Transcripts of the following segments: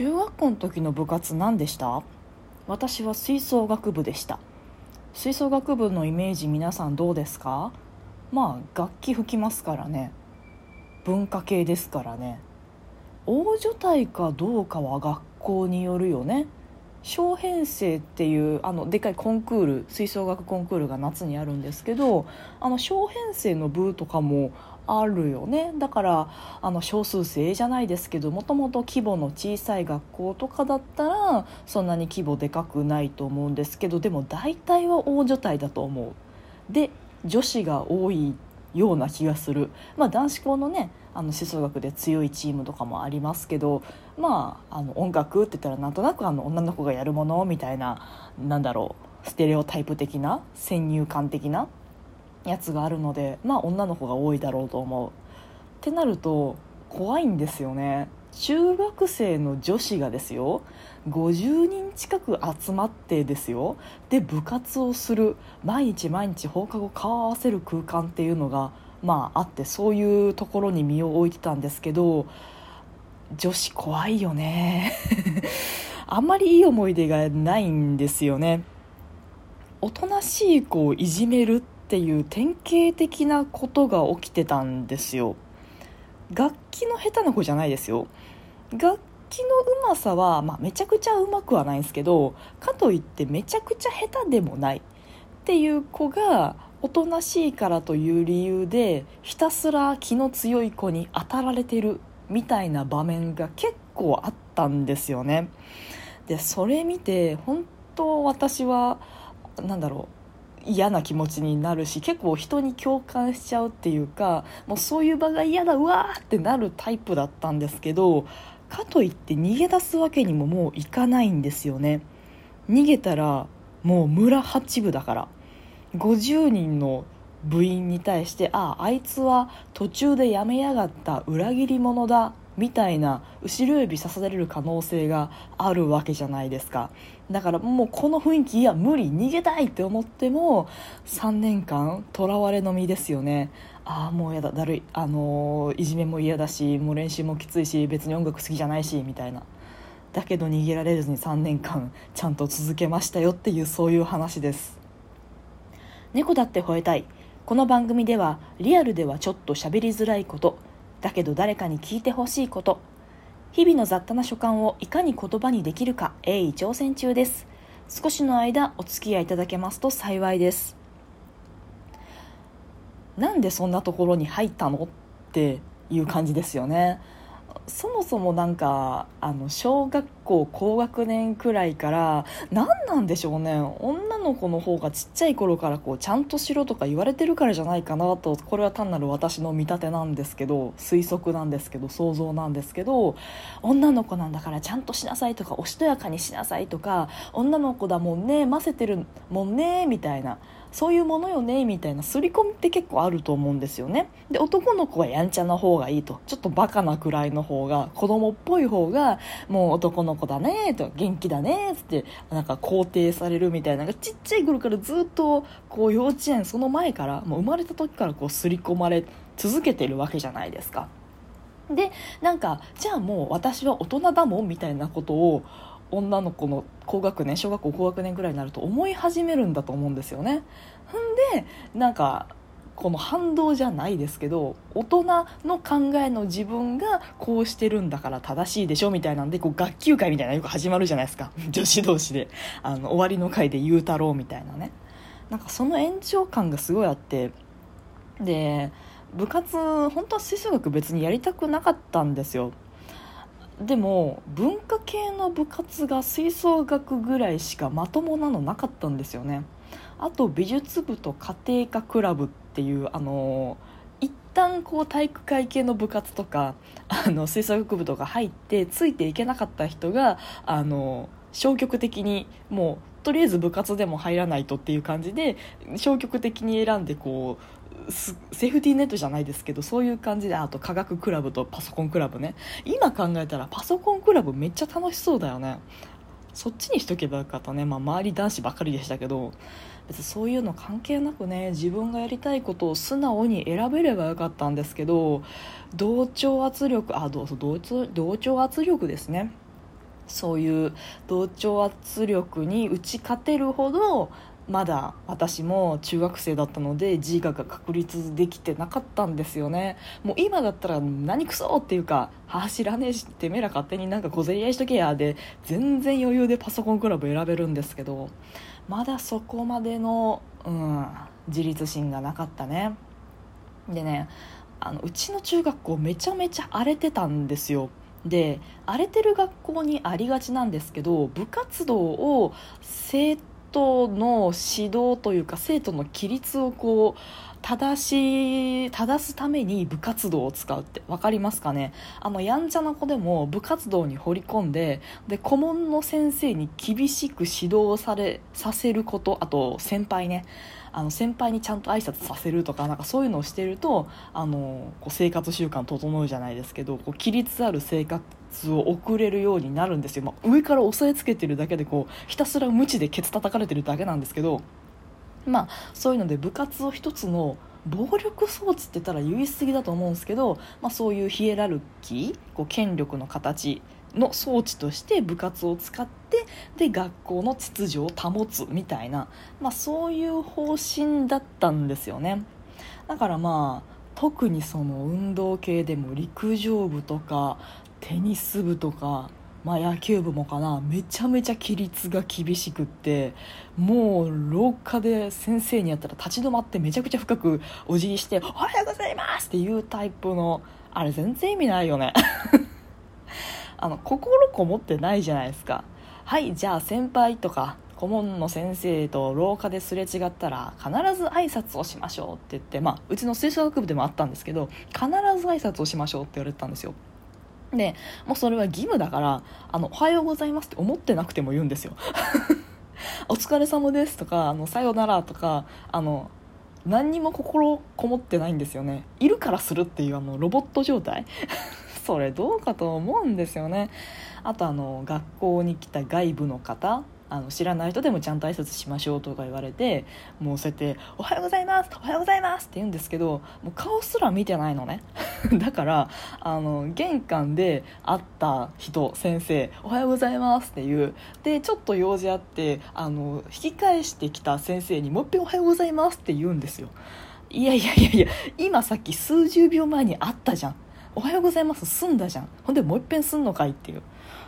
中学校の時の部活何でした？私は吹奏楽部でした。吹奏楽部のイメージ皆さんどうですか？まあ楽器吹きますからね。文化系ですからね。大所帯かどうかは学校によるよね。小編成っていうあのでかいコンクール吹奏楽コンクールが夏にあるんですけどあの小編成の部とかもあるよね。だからあの少数生じゃないですけどもともと規模の小さい学校とかだったらそんなに規模でかくないと思うんですけどでも大体は大所帯だと思う。で女子が多いような気がする、まあ、男子校のねあの吹奏楽で強いチームとかもありますけどまああの音楽って言ったらなんとなくあの女の子がやるものみたいななんだろうステレオタイプ的な先入観的なやつがあるのでまあ女の子が多いだろうと思う。ってなると怖いんですよね。中学生の女子がですよ50人近く集まってですよで部活をする毎日毎日放課後顔合わせる空間っていうのがまああってそういうところに身を置いてたんですけど女子怖いよね。あんまりいい思い出がないんですよね。おとなしい子をいじめるっていう典型的なことが起きてたんですよ。楽器の下手な子じゃないですよ。楽器のうまさは、まあ、めちゃくちゃうまくはないんですけどかといってめちゃくちゃ下手でもないっていう子がおとなしいからという理由でひたすら気の強い子に当たられてるみたいな場面が結構あったんですよね。でそれ見て本当私はなんだろう嫌な気持ちになるし結構人に共感しちゃうっていうかもうそういう場が嫌だうわーってなるタイプだったんですけどかといって逃げ出すわけにももういかないんですよね。逃げたらもう村八部だから。50人の部員に対してあああいつは途中でやめやがった裏切り者だみたいな後ろ指さされる可能性があるわけじゃないですか。だからもうこの雰囲気いや無理逃げたいって思っても3年間とらわれの身ですよね。ああもうやだだるい、あのー、いじめも嫌だしもう練習もきついし別に音楽好きじゃないしみたいな。だけど逃げられずに3年間ちゃんと続けましたよっていうそういう話です。猫だって吠えたい。この番組ではリアルではちょっと喋りづらいこと。だけど誰かに聞いてほしいこと。日々の雑多な所感をいかに言葉にできるか鋭意挑戦中です。少しの間お付き合いいただけますと幸いです。なんでそんなところに入ったの？っていう感じですよね。そもそもなんかあの小学校高学年くらいから何なんでしょうね女の子の方がちっちゃい頃からこうちゃんとしろとか言われてるからじゃないかなとこれは単なる私の見立てなんですけど推測なんですけど想像なんですけど女の子なんだからちゃんとしなさいとかおしとやかにしなさいとか女の子だもんねませてるもんねみたいな。そういうものよねみたいな刷り込みって結構あると思うんですよね。で男の子はやんちゃな方がいいと。ちょっとバカなくらいの方が子供っぽい方がもう男の子だねと元気だねってなんか肯定されるみたいな。ちっちゃい頃からずっとこう幼稚園その前からもう生まれた時からこう刷り込まれ続けてるわけじゃないですか。でなんかじゃあもう私は大人だもんみたいなことを女の子の高学年小学校高学年ぐらいになると思い始めるんだと思うんですよね。んでなんかこの反動じゃないですけど大人の考えの自分がこうしてるんだから正しいでしょみたいなんでこう学級会みたいなよく始まるじゃないですか。女子同士で。あの終わりの会で言うたろうみたいなね。なんかその延長感がすごいあってで部活本当は吹奏楽別にやりたくなかったんですよ。でも文化系の部活が吹奏楽ぐらいしかまともなのなかったんですよね。あと美術部と家庭科クラブっていうあの一旦こう体育会系の部活とかあの吹奏楽部とか入ってついていけなかった人があの消極的にもうとりあえず部活でも入らないとっていう感じで消極的に選んでこうセーフティーネットじゃないですけどそういう感じであと科学クラブとパソコンクラブね。今考えたらパソコンクラブめっちゃ楽しそうだよね。そっちにしとけばよかったね、まあ、周り男子ばっかりでしたけど。別にそういうの関係なくね自分がやりたいことを素直に選べればよかったんですけど同調圧力あどうぞ同同調圧力ですね。そういう同調圧力に打ち勝てるほどまだ私も中学生だったので自我が確立できてなかったんですよね。もう今だったら何くそっていうか走らねえしてめえら勝手になんか小競り合いしとけや。で全然余裕でパソコンクラブ選べるんですけどまだそこまでの、うん、自立心がなかったね。でねあのうちの中学校めちゃめちゃ荒れてたんですよ。で荒れてる学校にありがちなんですけど部活動を生徒の指導というか生徒の規律をこう正し正すために部活動を使うって分かりますかね？あのやんちゃな子でも部活動に掘り込んでで顧問の先生に厳しく指導されさせることあと先輩ね。あの先輩にちゃんと挨拶させるとかなんかそういうのをしてるとあのこう生活習慣整うじゃないですけどこう規律ある生活を送れるようになるんですよ、まあ、上から押さえつけてるだけでこうひたすら無知でケツ叩かれてるだけなんですけどまあそういうので部活を一つの暴力装置って言ったら言い過ぎだと思うんですけど、まあ、そういうヒエラルキーこう権力の形の装置として部活を使ってで学校の秩序を保つみたいな、まあ、そういう方針だったんですよねだからまあ特にその運動系でも陸上部とかテニス部とかまあ、野球部もかなめちゃめちゃ規律が厳しくってもう廊下で先生にやったら立ち止まってめちゃくちゃ深くお辞儀して「おはようございます!」っていうタイプのあれ全然意味ないよね あの心こもってないじゃないですか。はいじゃあ先輩とか顧問の先生と廊下ですれ違ったら必ず挨拶をしましょうって言って、まあ、うちの吹奏楽部でもあったんですけど必ず挨拶をしましょうって言われてたんですよ。でもうそれは義務だからあの「おはようございます」って思ってなくても言うんですよ。お疲れ様ですとかあのさよならとかあの何にも心こもってないんですよね。いるからするっていうあのロボット状態。それどうかと思うんですよね。あとあの学校に来た外部の方あの知らない人でもちゃんと挨拶しましょうとか言われてもうそうやって「おはようございますおはようございます」って言うんですけどもう顔すら見てないのね。だからあの玄関で会った人先生「おはようございます」って言う。でちょっと用事あってあの引き返してきた先生にもう一遍「おはようございます」って言うんですよ。いやいやいやいや今さっき数十秒前に会ったじゃん。おはようございます。済んだじゃん。ほんでもう一遍すんのかいっていう。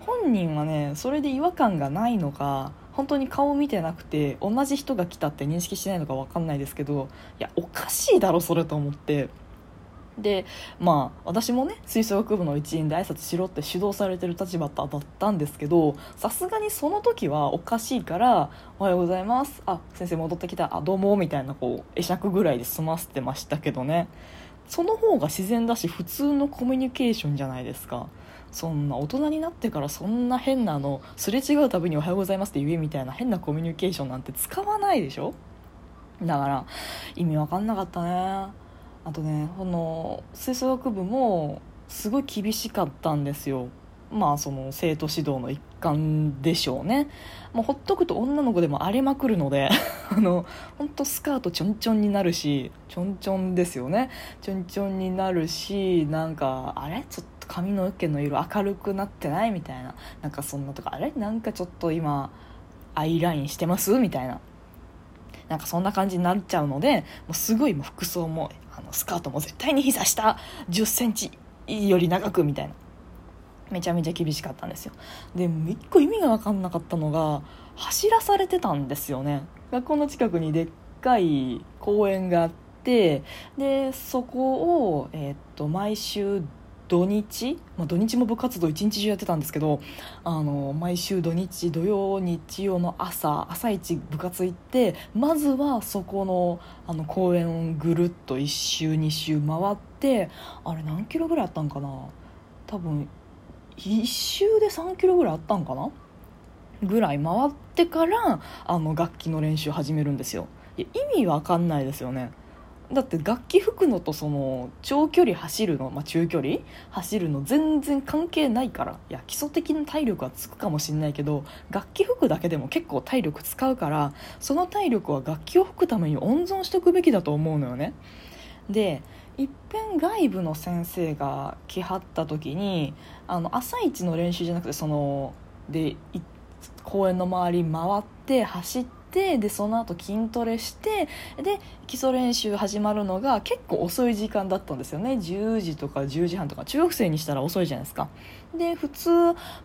本人はねそれで違和感がないのか本当に顔を見てなくて同じ人が来たって認識しないのか分かんないですけどいやおかしいだろそれと思って。でまあ私もね吹奏楽部の一員で挨拶しろって指導されてる立場だったんですけどさすがにその時はおかしいから「おはようございます」「あ先生戻ってきた。あどうも」みたいなこう会釈ぐらいで済ませてましたけどね。その方が自然だし普通のコミュニケーションじゃないですか。そんな大人になってからそんな変なのすれ違うたびに「おはようございます」って言えみたいな変なコミュニケーションなんて使わないでしょ。だから意味わかんなかったね。あとねこの吹奏楽部もすごい厳しかったんですよ。まあその生徒指導の一環でしょうね。もうほっとくと女の子でも荒れまくるので あの本当スカートちょんちょんになるしちょんちょんですよね。ちょんちょんになるしなんかあれ？ちょっと髪の毛の色明るくなってないみたいな。なんかそんなとかあれ？なんかちょっと今アイラインしてます？みたいな。なんかそんな感じになっちゃうのでもうすごいもう服装もあのスカートも絶対に膝下1 0センチより長くみたいな。めちゃめちゃ厳しかったんですよ。で一個意味が分かんなかったのが走らされてたんですよね。学校の近くにでっかい公園があってでそこを、えー、っと毎週土日、まあ、土日も部活動一日中やってたんですけどあの毎週土日土曜日曜の朝朝一部活行ってまずはそこのあの公園をぐるっと1周2周回ってあれ何キロぐらいあったんかな？多分1周で3キロぐらいあったんかな？ぐらい回ってからあの楽器の練習始めるんですよ。意味わかんないですよね。だって楽器吹くのとその長距離走るの、まあ、中距離？走るの全然関係ないから。いや基礎的な体力はつくかもしんないけど楽器吹くだけでも結構体力使うからその体力は楽器を吹くために温存しておくべきだと思うのよね。でいっぺん外部の先生が来はった時にあの朝一の練習じゃなくてそので公園の周り回って走ってでその後筋トレしてで基礎練習始まるのが結構遅い時間だったんですよね。10時とか10時半とか中学生にしたら遅いじゃないですか。で普通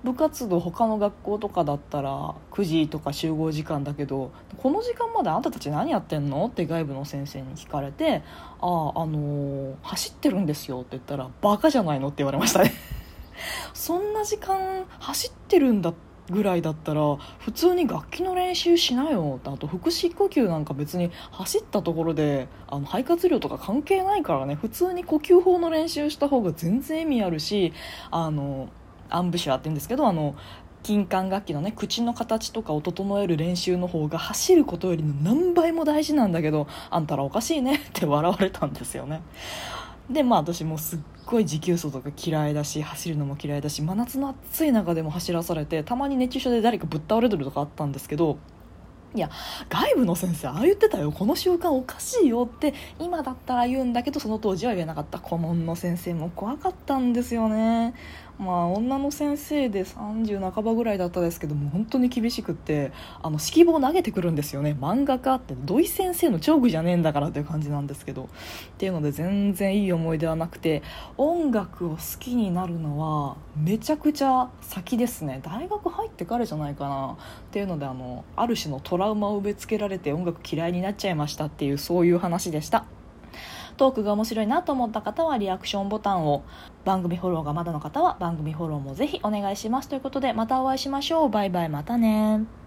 部活動他の学校とかだったら9時とか集合時間だけどこの時間まであんたたち何やってんの？って外部の先生に聞かれて「あああのー、走ってるんですよ」って言ったら「バカじゃないの?」って言われましたね。そんな時間走ってるんだってぐらいだったら普通に楽器の練習しなよ。あと腹式呼吸なんか別に走ったところであの肺活量とか関係ないからね。普通に呼吸法の練習した方が全然意味あるしあのアンブシュアって言うんですけどあの金管楽器のね口の形とかを整える練習の方が走ることよりの何倍も大事なんだけどあんたらおかしいねって笑われたんですよね。でまあ私もすっごい持久走とか嫌いだし走るのも嫌いだし真夏の暑い中でも走らされてたまに熱中症で誰かぶっ倒れてるとかあったんですけどいや外部の先生ああ言ってたよこの習慣おかしいよって今だったら言うんだけどその当時は言えなかった。顧問の先生も怖かったんですよね。まあ女の先生で30半ばぐらいだったですけども本当に厳しくってあの指揮棒投げてくるんですよね。漫画家って土井先生の長具じゃねえんだからっていう感じなんですけど。っていうので全然いい思い出はなくて音楽を好きになるのはめちゃくちゃ先ですね。大学入ってからじゃないかな。っていうのであのある種のトラウマを植え付けられて音楽嫌いになっちゃいましたっていうそういう話でした。トークが面白いなと思った方はリアクションボタンを番組フォローがまだの方は番組フォローもぜひお願いしますということでまたお会いしましょうバイバイまたね